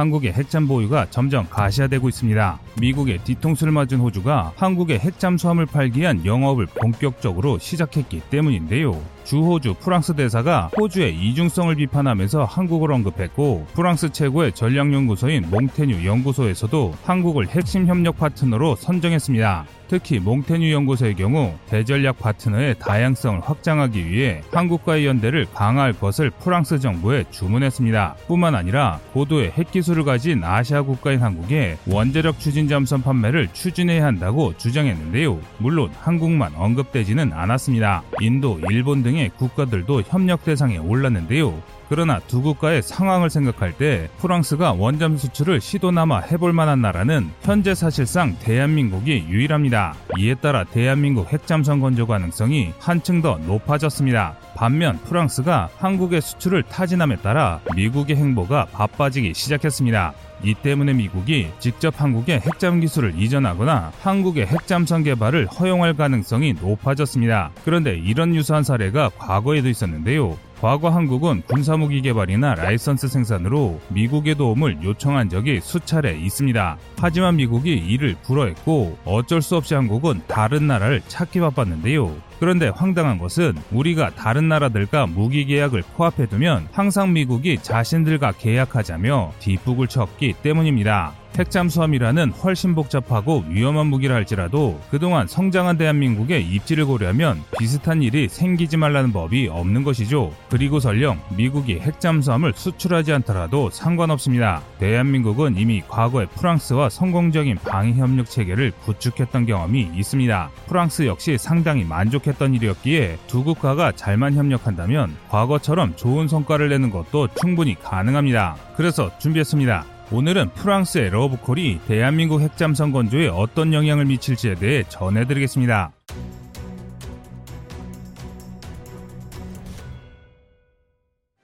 한국의 핵잠 보유가 점점 가시화되고 있습니다. 미국의 뒤통수를 맞은 호주가 한국에 핵잠수함을 팔기 위한 영업을 본격적으로 시작했기 때문인데요. 주호주 프랑스 대사가 호주의 이중성을 비판하면서 한국을 언급했고 프랑스 최고의 전략연구소인 몽테뉴 연구소에서도 한국을 핵심 협력 파트너로 선정했습니다. 특히 몽테뉴 연구소의 경우 대전략 파트너의 다양성을 확장하기 위해 한국과의 연대를 강화할 것을 프랑스 정부에 주문했습니다. 뿐만 아니라 고도의 핵기술을 가진 아시아 국가인 한국에 원자력 추진 잠수함 판매를 추진해야 한다고 주장했는데요. 물론 한국만 언급되지는 않았습니다. 인도, 일본 등의 국가들도 협력 대상에 올랐는데요. 그러나 두 국가의 상황을 생각할 때 프랑스가 원잠 수출을 시도나마 해볼 만한 나라는 현재 사실상 대한민국이 유일합니다. 이에 따라 대한민국 핵잠수함 건조 가능성이 한층 더 높아졌습니다. 반면 프랑스가 한국의 수출을 타진함에 따라 미국의 행보가 바빠지기 시작했습니다. 이 때문에 미국이 직접 한국에 핵잠 기술을 이전하거나 한국의 핵잠선 개발을 허용할 가능성이 높아졌습니다. 그런데 이런 유사한 사례가 과거에도 있었는데요. 과거 한국은 군사무기 개발이나 라이선스 생산으로 미국의 도움을 요청한 적이 수차례 있습니다. 하지만 미국이 이를 불허했고 어쩔 수 없이 한국은 다른 나라를 찾기 바빴는데요. 그런데 황당한 것은 우리가 다른 나라들과 무기 계약을 코앞에 두면 항상 미국이 자신들과 계약하자며 뒷북을 쳤기 때문입니다. 핵잠수함이라는 훨씬 복잡하고 위험한 무기를 할지라도 그동안 성장한 대한민국의 입지를 고려하면 비슷한 일이 생기지 말라는 법이 없는 것이죠. 그리고 설령 미국이 핵잠수함을 수출하지 않더라도 상관없습니다. 대한민국은 이미 과거에 프랑스와 성공적인 방위 협력 체계를 구축했던 경험이 있습니다. 프랑스 역시 상당히 만족했던 일이었기에 두 국가가 잘만 협력한다면 과거처럼 좋은 성과를 내는 것도 충분히 가능합니다. 그래서 준비했습니다. 오늘은 프랑스의 러브콜이 대한민국 핵잠 선 건조에 어떤 영향을 미칠지에 대해 전해드리겠습니다.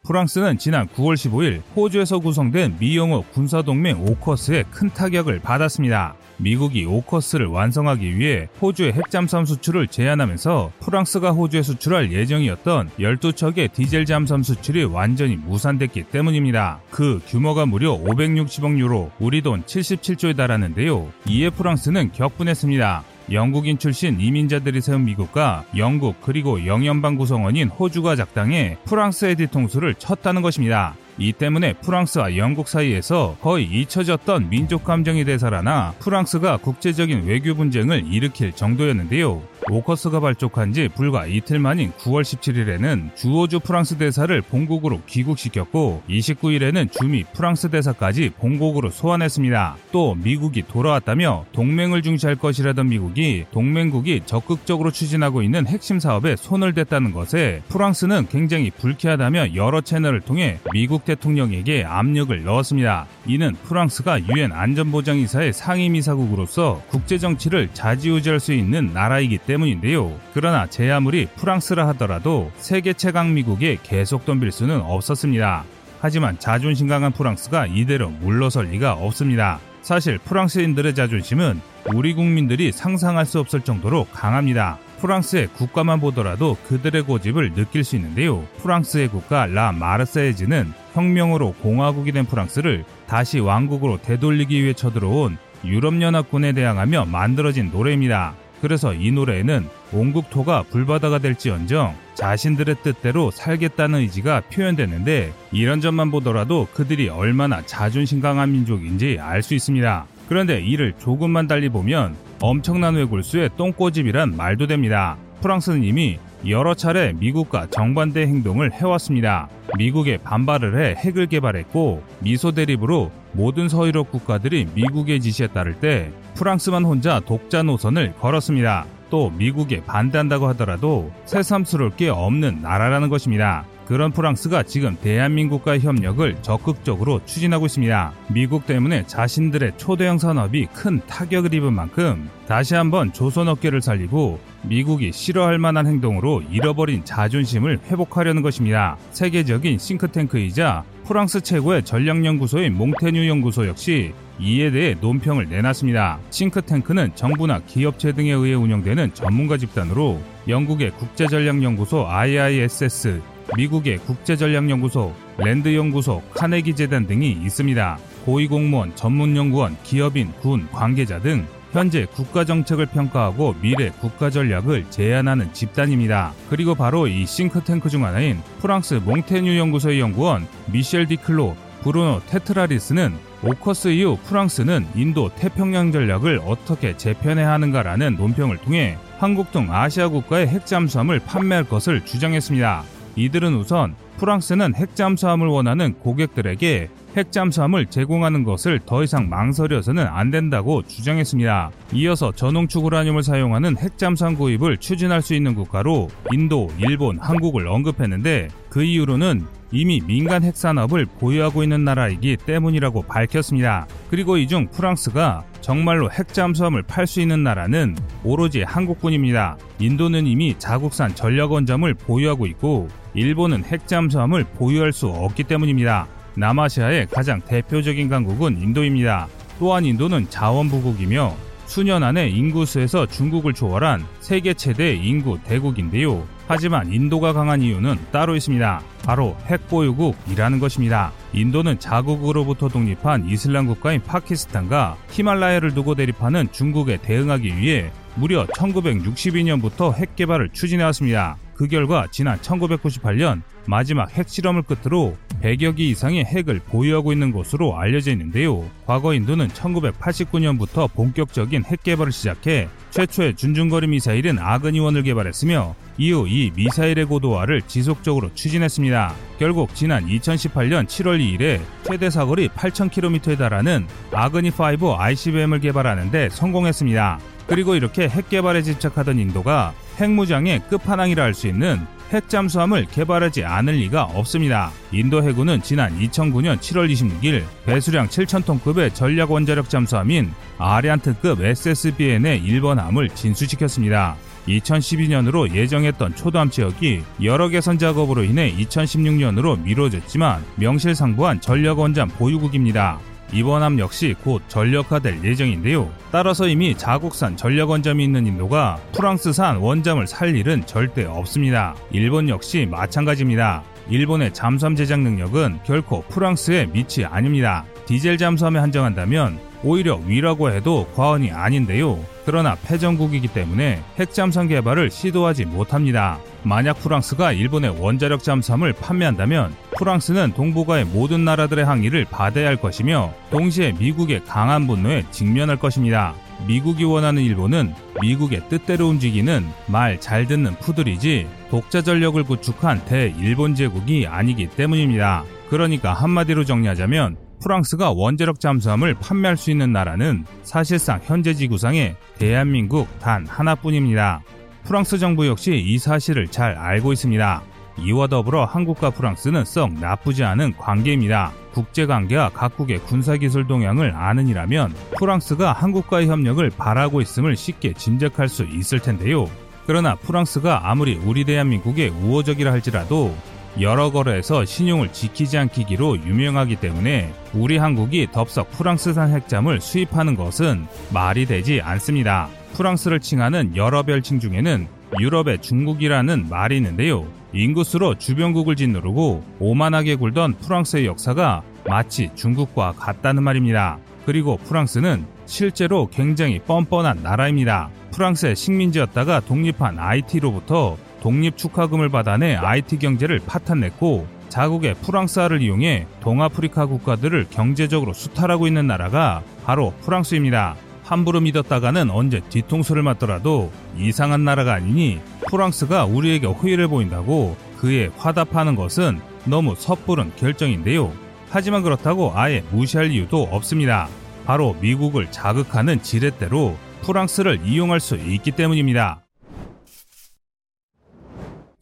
프랑스는 지난 9월 15일 호주에서 구성된 미영호 군사동맹 오커스에 큰 타격을 받았습니다. 미국이 오커스를 완성하기 위해 호주의 핵잠수함 수출을 제한하면서 프랑스가 호주에 수출할 예정이었던 12척의 디젤 잠수함 수출이 완전히 무산됐기 때문입니다. 그 규모가 무려 560억 유로, 우리 돈 77조에 달하는데요. 이에 프랑스는 격분했습니다. 영국인 출신 이민자들이 세운 미국과 영국 그리고 영연방 구성원인 호주가 작당해 프랑스의 뒤통수를 쳤다는 것입니다. 이 때문에 프랑스와 영국 사이에서 거의 잊혀졌던 민족 감정이 되살아나 프랑스가 국제적인 외교 분쟁을 일으킬 정도였는데요. 오커스가 발족한 지 불과 이틀 만인 9월 17일에는 주호주 프랑스 대사를 본국으로 귀국시켰고 29일에는 주미 프랑스 대사까지 본국으로 소환했습니다. 또 미국이 돌아왔다며 동맹을 중시할 것이라던 미국이 동맹국이 적극적으로 추진하고 있는 핵심 사업에 손을 댔다는 것에 프랑스는 굉장히 불쾌하다며 여러 채널을 통해 미국 대통령에게 압력을 넣었습니다. 이는 프랑스가 유엔 안전보장이사의 상임이사국으로서 국제정치를 좌지우지할 수 있는 나라이기 때문인데요. 그러나 제 아무리 프랑스라 하더라도 세계 최강 미국에 계속 덤빌 수는 없었습니다. 하지만 자존심 강한 프랑스가 이대로 물러설 리가 없습니다. 사실 프랑스인들의 자존심은 우리 국민들이 상상할 수 없을 정도로 강합니다. 프랑스의 국가만 보더라도 그들의 고집을 느낄 수 있는데요. 프랑스의 국가 라 마르세이즈는 혁명으로 공화국이 된 프랑스를 다시 왕국으로 되돌리기 위해 쳐들어온 유럽연합군에 대항하며 만들어진 노래입니다. 그래서 이 노래에는 온국토가 불바다가 될지언정 자신들의 뜻대로 살겠다는 의지가 표현되는데 이런 점만 보더라도 그들이 얼마나 자존심 강한 민족인지 알 수 있습니다. 그런데 이를 조금만 달리 보면 엄청난 외골수의 똥꼬집이란 말도 됩니다. 프랑스는 이미 여러 차례 미국과 정반대 행동을 해왔습니다. 미국에 반발을 해 핵을 개발했고 미소 대립으로 모든 서유럽 국가들이 미국의 지시에 따를 때 프랑스만 혼자 독자 노선을 걸었습니다. 또 미국에 반대한다고 하더라도 새삼스러울 게 없는 나라라는 것입니다. 그런 프랑스가 지금 대한민국과의 협력을 적극적으로 추진하고 있습니다. 미국 때문에 자신들의 초대형 산업이 큰 타격을 입은 만큼 다시 한번 조선 어깨를 살리고 미국이 싫어할 만한 행동으로 잃어버린 자존심을 회복하려는 것입니다. 세계적인 싱크탱크이자 프랑스 최고의 전략연구소인 몽테뉴 연구소 역시 이에 대해 논평을 내놨습니다. 싱크탱크는 정부나 기업체 등에 의해 운영되는 전문가 집단으로 영국의 국제전략연구소 IISS, 미국의 국제전략연구소, 랜드연구소, 카네기 재단 등이 있습니다. 고위공무원, 전문연구원, 기업인, 군, 관계자 등 현재 국가 정책을 평가하고 미래 국가 전략을 제안하는 집단입니다. 그리고 바로 이 싱크탱크 중 하나인 프랑스 몽테뉴 연구소의 연구원 미셸 디클로, 브루노 테트라리스는 오커스 이후 프랑스는 인도 태평양 전략을 어떻게 재편해야 하는가라는 논평을 통해 한국 등 아시아 국가에 핵잠수함을 판매할 것을 주장했습니다. 이들은 우선 프랑스는 핵잠수함을 원하는 고객들에게 핵잠수함을 제공하는 것을 더 이상 망설여서는 안 된다고 주장했습니다. 이어서 전홍축 우라늄을 사용하는 핵잠수함 구입을 추진할 수 있는 국가로 인도, 일본, 한국을 언급했는데 그 이유로는 이미 민간 핵산업을 보유하고 있는 나라이기 때문이라고 밝혔습니다. 그리고 이 중 프랑스가 정말로 핵잠수함을 팔 수 있는 나라는 오로지 한국뿐입니다. 인도는 이미 자국산 전략원잠을 보유하고 있고 일본은 핵잠수함을 보유할 수 없기 때문입니다. 남아시아의 가장 대표적인 강국은 인도입니다. 또한 인도는 자원부국이며 수년 안에 인구수에서 중국을 초월한 세계 최대 인구 대국인데요. 하지만 인도가 강한 이유는 따로 있습니다. 바로 핵보유국이라는 것입니다. 인도는 자국으로부터 독립한 이슬람 국가인 파키스탄과 히말라야를 두고 대립하는 중국에 대응하기 위해 무려 1962년부터 핵 개발을 추진해왔습니다. 그 결과 지난 1998년 마지막 핵실험을 끝으로 100여 기 이상의 핵을 보유하고 있는 것으로 알려져 있는데요. 과거 인도는 1989년부터 본격적인 핵 개발을 시작해 최초의 준중거리 미사일인 아그니원을 개발했으며 이후 이 미사일의 고도화를 지속적으로 추진했습니다. 결국 지난 2018년 7월 2일에 최대 사거리 8,000km에 달하는 아그니5 ICBM을 개발하는데 성공했습니다. 그리고 이렇게 핵 개발에 집착하던 인도가 핵무장의 끝판왕이라 할 수 있는 핵잠수함을 개발하지 않을 리가 없습니다. 인도 해군은 지난 2009년 7월 26일 배수량 7,000톤급의 전략 원자력 잠수함인 아리안트급 SSBN의 1번 함을 진수시켰습니다. 2012년으로 예정했던 초도함 지역이 여러 개선 작업으로 인해 2016년으로 미뤄졌지만 명실상부한 전략 원잠 보유국입니다. 이번 함 역시 곧 전력화될 예정인데요. 따라서 이미 자국산 전력 원잠이 있는 인도가 프랑스산 원잠을 살 일은 절대 없습니다. 일본 역시 마찬가지입니다. 일본의 잠수함 제작 능력은 결코 프랑스의 밑이 아닙니다. 디젤 잠수함에 한정한다면 오히려 위라고 해도 과언이 아닌데요. 그러나 패전국이기 때문에 핵잠수함 개발을 시도하지 못합니다. 만약 프랑스가 일본의 원자력 잠수함을 판매한다면 프랑스는 동북아의 모든 나라들의 항의를 받아야 할 것이며 동시에 미국의 강한 분노에 직면할 것입니다. 미국이 원하는 일본은 미국의 뜻대로 움직이는 말 잘 듣는 푸들이지 독자 전력을 구축한 대일본 제국이 아니기 때문입니다. 그러니까 한마디로 정리하자면 프랑스가 원자력 잠수함을 판매할 수 있는 나라는 사실상 현재 지구상에 대한민국 단 하나뿐입니다. 프랑스 정부 역시 이 사실을 잘 알고 있습니다. 이와 더불어 한국과 프랑스는 썩 나쁘지 않은 관계입니다. 국제관계와 각국의 군사기술 동향을 아는 이라면 프랑스가 한국과의 협력을 바라고 있음을 쉽게 짐작할 수 있을 텐데요. 그러나 프랑스가 아무리 우리 대한민국의 우호적이라 할지라도 여러 거래에서 신용을 지키지 않기기로 유명하기 때문에 우리 한국이 덥석 프랑스산 핵잠을 수입하는 것은 말이 되지 않습니다. 프랑스를 칭하는 여러 별칭 중에는 유럽의 중국이라는 말이 있는데요. 인구수로 주변국을 짓누르고 오만하게 굴던 프랑스의 역사가 마치 중국과 같다는 말입니다. 그리고 프랑스는 실제로 굉장히 뻔뻔한 나라입니다. 프랑스의 식민지였다가 독립한 IT로부터 독립 축하금을 받아내 IT 경제를 파탄냈고 자국의 프랑스화를 이용해 동아프리카 국가들을 경제적으로 수탈하고 있는 나라가 바로 프랑스입니다. 함부로 믿었다가는 언제 뒤통수를 맞더라도 이상한 나라가 아니니 프랑스가 우리에게 호의를 보인다고 그에 화답하는 것은 너무 섣부른 결정인데요. 하지만 그렇다고 아예 무시할 이유도 없습니다. 바로 미국을 자극하는 지렛대로 프랑스를 이용할 수 있기 때문입니다.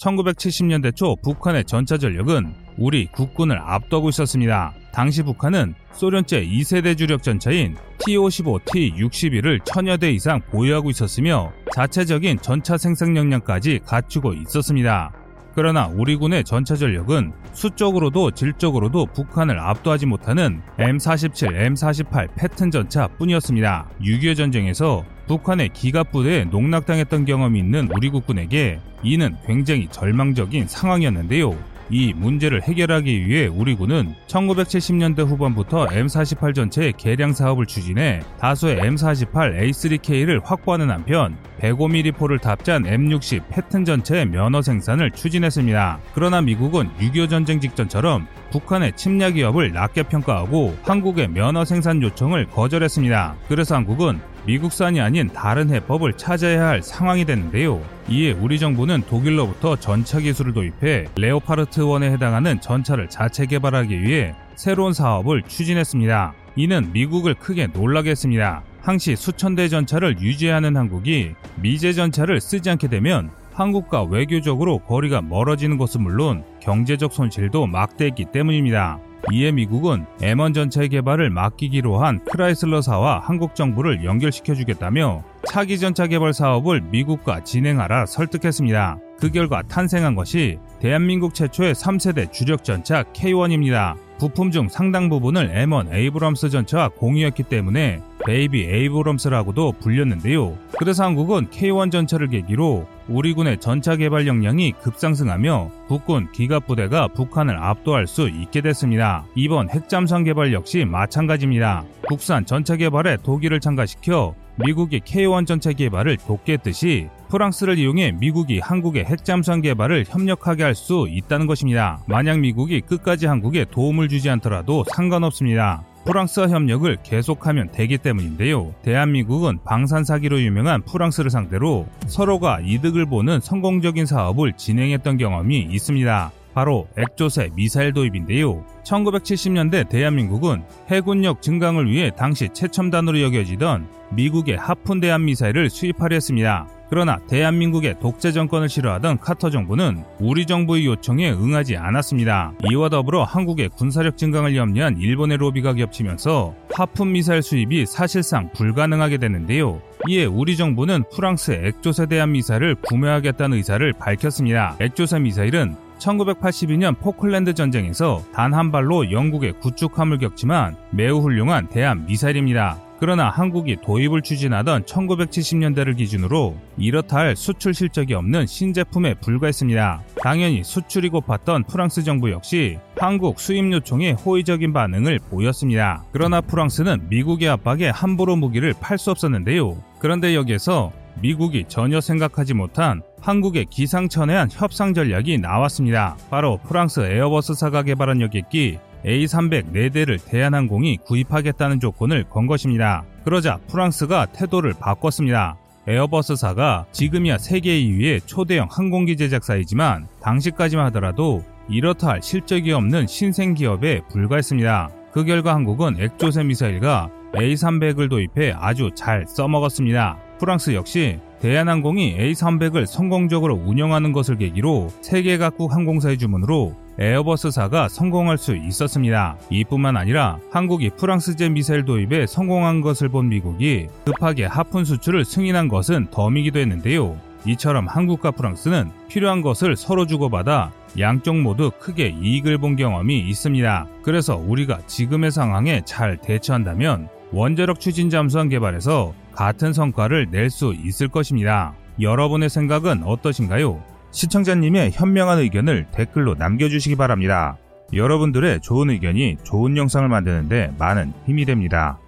1970년대 초 북한의 전차 전력은 우리 국군을 압도하고 있었습니다. 당시 북한은 소련제 2세대 주력 전차인 T-55T-61을 천여 대 이상 보유하고 있었으며 자체적인 전차 생산 역량까지 갖추고 있었습니다. 그러나 우리 군의 전차 전력은 수적으로도 질적으로도 북한을 압도하지 못하는 M47, M48 패튼 전차 뿐이었습니다. 6.25 전쟁에서 북한의 기갑부대에 농락당했던 경험이 있는 우리 국군에게 이는 굉장히 절망적인 상황이었는데요. 이 문제를 해결하기 위해 우리 군은 1970년대 후반부터 M48 전체의 개량 사업을 추진해 다수의 M48 A3K를 확보하는 한편 105mm포를 탑재한 M60 패튼 전체의 면허 생산을 추진했습니다. 그러나 미국은 6.25 전쟁 직전처럼 북한의 침략 위협을 낮게 평가하고 한국의 면허 생산 요청을 거절했습니다. 그래서 한국은 미국산이 아닌 다른 해법을 찾아야 할 상황이 됐는데요. 이에 우리 정부는 독일로부터 전차 기술을 도입해 레오파르트 1에 해당하는 전차를 자체 개발하기 위해 새로운 사업을 추진했습니다. 이는 미국을 크게 놀라게 했습니다. 항시 수천 대 전차를 유지하는 한국이 미제 전차를 쓰지 않게 되면 한국과 외교적으로 거리가 멀어지는 것은 물론 경제적 손실도 막대했기 때문입니다. 이에 미국은 M1 전차의 개발을 맡기기로 한 크라이슬러사와 한국 정부를 연결시켜주겠다며 차기 전차 개발 사업을 미국과 진행하라 설득했습니다. 그 결과 탄생한 것이 대한민국 최초의 3세대 주력 전차 K1입니다. 부품 중 상당 부분을 M1 에이브럼스 전차와 공유했기 때문에 베이비 에이브럼스라고도 불렸는데요. 그래서 한국은 K1 전차를 계기로 우리 군의 전차 개발 역량이 급상승하며 국군 기갑 부대가 북한을 압도할 수 있게 됐습니다. 이번 핵잠수함 개발 역시 마찬가지입니다. 국산 전차 개발에 독일을 참가시켜 미국이 K1 전차 개발을 돕게 했듯이 프랑스를 이용해 미국이 한국의 핵잠수함 개발을 협력하게 할 수 있다는 것입니다. 만약 미국이 끝까지 한국에 도움을 주지 않더라도 상관없습니다. 프랑스와 협력을 계속하면 되기 때문인데요. 대한민국은 방산 사기로 유명한 프랑스를 상대로 서로가 이득을 보는 성공적인 사업을 진행했던 경험이 있습니다. 바로 액조세 미사일 도입인데요. 1970년대 대한민국은 해군력 증강을 위해 당시 최첨단으로 여겨지던 미국의 하푼 대한 미사일을 수입하려 했습니다. 그러나 대한민국의 독재 정권을 싫어하던 카터 정부는 우리 정부의 요청에 응하지 않았습니다. 이와 더불어 한국의 군사력 증강을 염려한 일본의 로비가 겹치면서 하푼 미사일 수입이 사실상 불가능하게 됐는데요. 이에 우리 정부는 프랑스의 액조세 대한 미사일을 구매하겠다는 의사를 밝혔습니다. 액조세 미사일은 1982년 포클랜드 전쟁에서 단 한 발로 영국의 구축함을 겪지만 매우 훌륭한 대한 미사일입니다. 그러나 한국이 도입을 추진하던 1970년대를 기준으로 이렇다 할 수출 실적이 없는 신제품에 불과했습니다. 당연히 수출이 고팠던 프랑스 정부 역시 한국 수입 요청에 호의적인 반응을 보였습니다. 그러나 프랑스는 미국의 압박에 함부로 무기를 팔 수 없었는데요. 그런데 여기에서 미국이 전혀 생각하지 못한 한국의 기상천외한 협상 전략이 나왔습니다. 바로 프랑스 에어버스사가 개발한 여객기 A300 4대를 대한항공이 구입하겠다는 조건을 건 것입니다. 그러자 프랑스가 태도를 바꿨습니다. 에어버스사가 지금이야 세계 2위의 초대형 항공기 제작사이지만 당시까지만 하더라도 이렇다 할 실적이 없는 신생 기업에 불과했습니다. 그 결과 한국은 액조세 미사일과 A300을 도입해 아주 잘 써먹었습니다. 프랑스 역시 대한항공이 A300을 성공적으로 운영하는 것을 계기로 세계 각국 항공사의 주문으로 에어버스사가 성공할 수 있었습니다. 이뿐만 아니라 한국이 프랑스제 미사일 도입에 성공한 것을 본 미국이 급하게 하푼 수출을 승인한 것은 덤이기도 했는데요. 이처럼 한국과 프랑스는 필요한 것을 서로 주고받아 양쪽 모두 크게 이익을 본 경험이 있습니다. 그래서 우리가 지금의 상황에 잘 대처한다면 원자력 추진 잠수함 개발에서 같은 성과를 낼 수 있을 것입니다. 여러분의 생각은 어떠신가요? 시청자님의 현명한 의견을 댓글로 남겨주시기 바랍니다. 여러분들의 좋은 의견이 좋은 영상을 만드는데 많은 힘이 됩니다.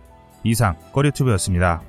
이상 꺼리튜브였습니다.